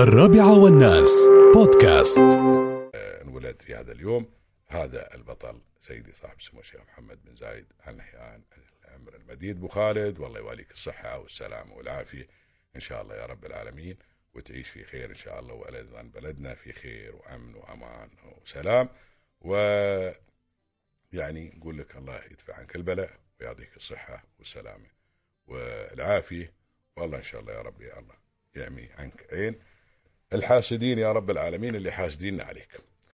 الرابعة والناس. بودكاست. انولد في هذا اليوم. هذا البطل سيدي صاحب سمو الشيخ محمد بن زايد ال نهيان الأمر المديد. أبو خالد والله يواليك الصحة والسلامه والعافية. إن شاء الله يا رب العالمين. وتعيش في خير إن شاء الله وأيضا بلدنا في خير وأمن وأمان وسلام. و يعني نقول لك الله يدفع عنك البلاء ويعطيك الصحة والسلامة والعافية. والله إن شاء الله يا رب يا الله يعمي عنك. عين. الحاسدين يا رب العالمين اللي حاسدين عليك.